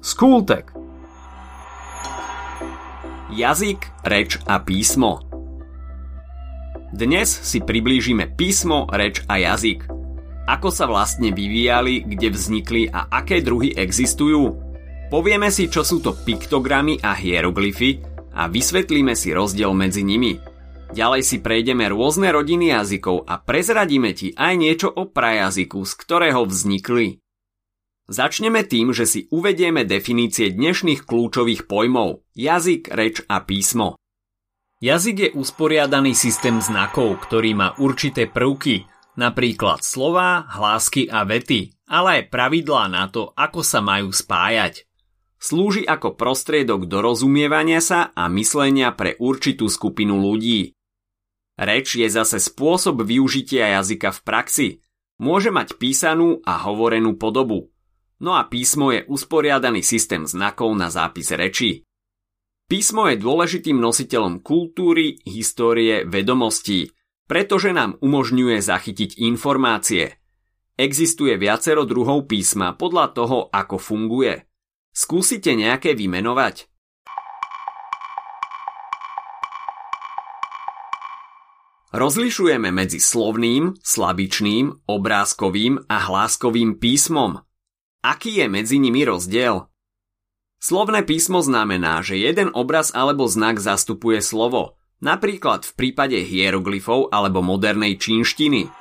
Skultek. Jazyk, reč a písmo Dnes si priblížime písmo, reč a jazyk. Ako sa vlastne vyvíjali, kde vznikli a aké druhy existujú? Povieme si, čo sú to piktogramy a hieroglyfy a vysvetlíme si rozdiel medzi nimi. Ďalej si prejdeme rôzne rodiny jazykov a prezradíme ti aj niečo o prajazyku, z ktorého vznikli. Začneme tým, že si uvedieme definície dnešných kľúčových pojmov jazyk, reč a písmo. Jazyk je usporiadaný systém znakov, ktorý má určité prvky, napríklad slová, hlásky a vety, ale aj pravidlá na to, ako sa majú spájať. Slúži ako prostriedok dorozumievania sa a myslenia pre určitú skupinu ľudí. Reč je zase spôsob využitia jazyka v praxi. Môže mať písanú a hovorenú podobu. No a písmo je usporiadaný systém znakov na zápis reči. Písmo je dôležitým nositeľom kultúry, histórie, vedomostí, pretože nám umožňuje zachytiť informácie. Existuje viacero druhov písma podľa toho, ako funguje. Skúsite nejaké vymenovať? Rozlišujeme medzi slovným, slabičným, obrázkovým a hláskovým písmom – Aký je medzi nimi rozdiel? Slovné písmo znamená, že jeden obraz alebo znak zastupuje slovo, napríklad v prípade hieroglyfov alebo modernej čínštiny.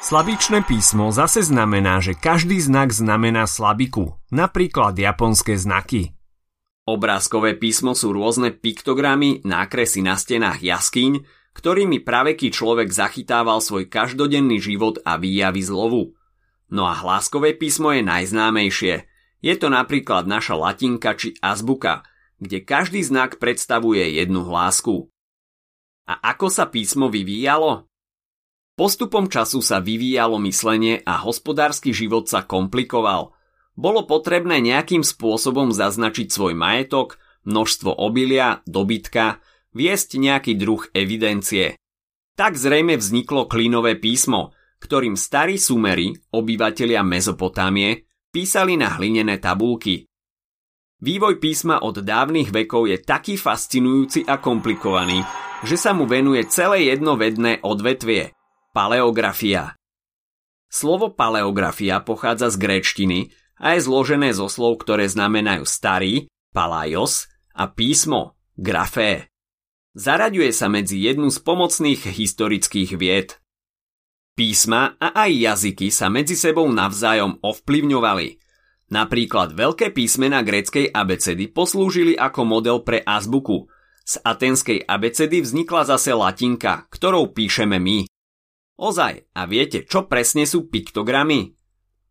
Slabičné písmo zase znamená, že každý znak znamená slabiku, napríklad japonské znaky. Obrázkové písmo sú rôzne piktogramy, nákresy na stenách jaskyň, ktorými praveký človek zachytával svoj každodenný život a výjavy zlovu. No a hláskové písmo je najznámejšie. Je to napríklad naša latinka či azbuka, kde každý znak predstavuje jednu hlásku. A ako sa písmo vyvíjalo? Postupom času sa vyvíjalo myslenie a hospodársky život sa komplikoval. Bolo potrebné nejakým spôsobom zaznačiť svoj majetok, množstvo obilia, dobytka, viesť nejaký druh evidencie. Tak zrejme vzniklo klínové písmo – ktorým starí sumery, obyvatelia Mezopotámie, písali na hlinené tabulky. Vývoj písma od dávnych vekov je taký fascinujúci a komplikovaný, že sa mu venuje celé jedno vedné odvetvie – paleografia. Slovo paleografia pochádza z gréčtiny a je zložené zo slov, ktoré znamenajú starý, palajos a písmo, grafé. Zaraďuje sa medzi jednu z pomocných historických vied – Písma a aj jazyky sa medzi sebou navzájom ovplyvňovali. Napríklad veľké písmena gréckej abecedy poslúžili ako model pre azbuku. Z atenskej abecedy vznikla zase latinka, ktorou píšeme my. Ozaj, a viete, čo presne sú piktogramy?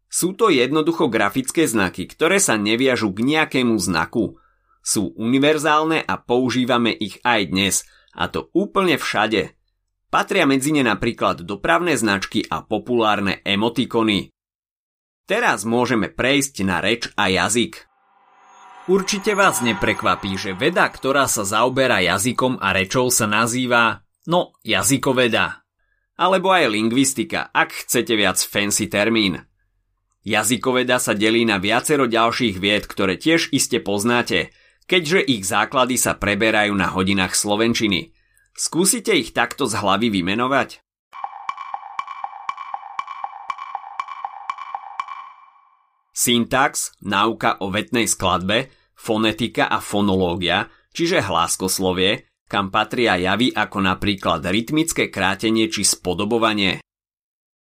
Sú to jednoducho grafické znaky, ktoré sa neviažu k nejakému znaku. Sú univerzálne a používame ich aj dnes, a to úplne všade – Patria medzi ne napríklad dopravné značky a populárne emotikony. Teraz môžeme prejsť na reč a jazyk. Určite vás neprekvapí, že veda, ktorá sa zaoberá jazykom a rečou sa nazýva, no, jazykoveda. Alebo aj lingvistika, ak chcete viac fancy termín. Jazykoveda sa delí na viacero ďalších vied, ktoré tiež iste poznáte, keďže ich základy sa preberajú na hodinách slovenčiny – Skúsite ich takto z hlavy vymenovať? Syntax, náuka o vetnej skladbe, fonetika a fonológia, čiže hláskoslovie, kam patria javy ako napríklad rytmické krátenie či spodobovanie.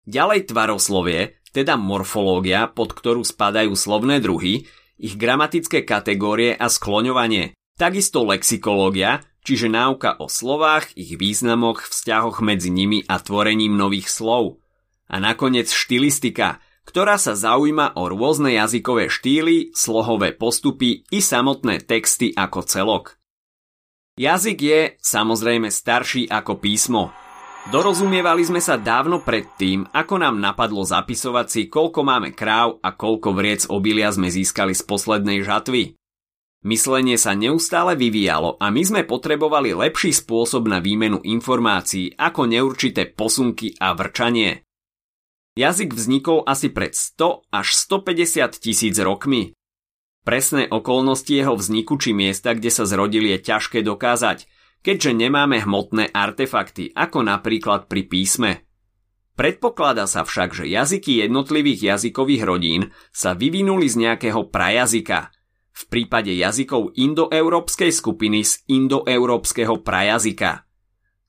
Ďalej tvaroslovie, teda morfológia, pod ktorú spadajú slovné druhy, ich gramatické kategórie a skloňovanie. Takisto lexikológia, čiže náuka o slovách, ich významoch, vzťahoch medzi nimi a tvorením nových slov. A nakoniec štilistika, ktorá sa zaujíma o rôzne jazykové štýly, slohové postupy i samotné texty ako celok. Jazyk je samozrejme starší ako písmo. Dorozumievali sme sa dávno predtým, ako nám napadlo zapisovať si, koľko máme kráv a koľko vriec obilia sme získali z poslednej žatvy. Myslenie sa neustále vyvíjalo a my sme potrebovali lepší spôsob na výmenu informácií ako neurčité posunky a vrčanie. Jazyk vznikol asi pred 100 až 150 tisíc rokmi. Presné okolnosti jeho vzniku či miesta, kde sa zrodil je ťažké dokázať, keďže nemáme hmotné artefakty, ako napríklad pri písme. Predpokladá sa však, že jazyky jednotlivých jazykových rodín sa vyvinuli z nejakého prajazyka. V prípade jazykov indoeurópskej skupiny z indoeurópskeho prajazyka.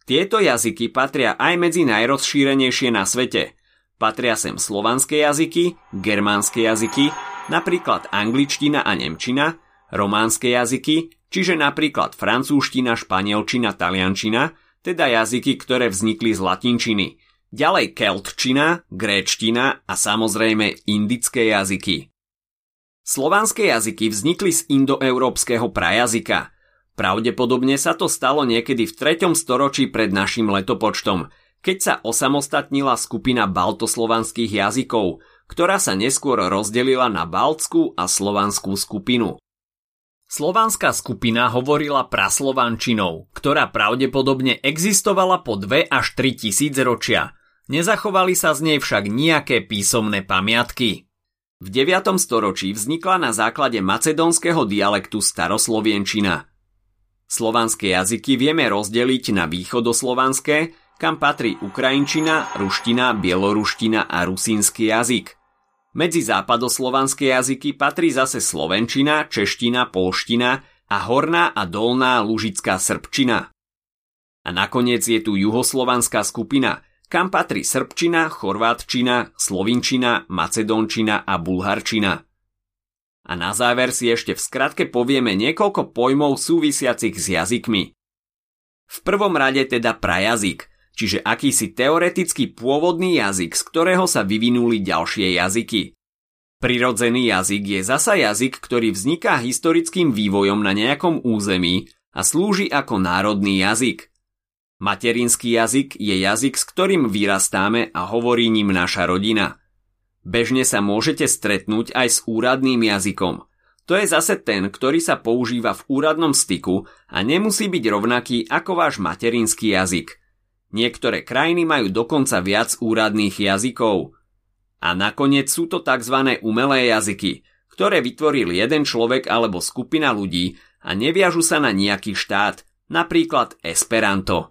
Tieto jazyky patria aj medzi najrozšírenejšie na svete. Patria sem slovanské jazyky, germánske jazyky, napríklad angličtina a nemčina, románske jazyky, čiže napríklad francúzština, španielčina, taliančina, teda jazyky, ktoré vznikli z latinčiny – ďalej keltčina, gréčtina a samozrejme indické jazyky. Slovanské jazyky vznikli z indoeurópskeho prajazyka. Pravdepodobne sa to stalo niekedy v 3. storočí pred našim letopočtom, keď sa osamostatnila skupina baltoslovanských jazykov, ktorá sa neskôr rozdelila na baltskú a slovanskú skupinu. Slovanská skupina hovorila praslovančinou, ktorá pravdepodobne existovala po 2 až 3 tisíc ročia – Nezachovali sa z nej však nejaké písomné pamiatky. V 9. storočí vznikla na základe macedónskeho dialektu staroslovienčina. Slovanské jazyky vieme rozdeliť na východoslovanské, kam patrí ukrajinčina, ruština, bieloruština a rusínsky jazyk. Medzi západoslovanské jazyky patrí zase slovenčina, čeština, polština a horná a dolná lužická srbčina. A nakoniec je tu juhoslovanská skupina – kam patrí srbčina, chorvátčina, slovinčina, macedónčina a bulharčina. A na záver si ešte v skratke povieme niekoľko pojmov súvisiacich s jazykmi. V prvom rade teda prajazyk, čiže akýsi teoretický pôvodný jazyk, z ktorého sa vyvinuli ďalšie jazyky. Prirodzený jazyk je zasa jazyk, ktorý vzniká historickým vývojom na nejakom území a slúži ako národný jazyk. Materinský jazyk je jazyk, s ktorým vyrastáme a hovorí ním naša rodina. Bežne sa môžete stretnúť aj s úradným jazykom. To je zase ten, ktorý sa používa v úradnom styku a nemusí byť rovnaký ako váš materinský jazyk. Niektoré krajiny majú dokonca viac úradných jazykov. A nakoniec sú to tzv. umelé jazyky, ktoré vytvoril jeden človek alebo skupina ľudí a neviažu sa na nejaký štát, napríklad Esperanto.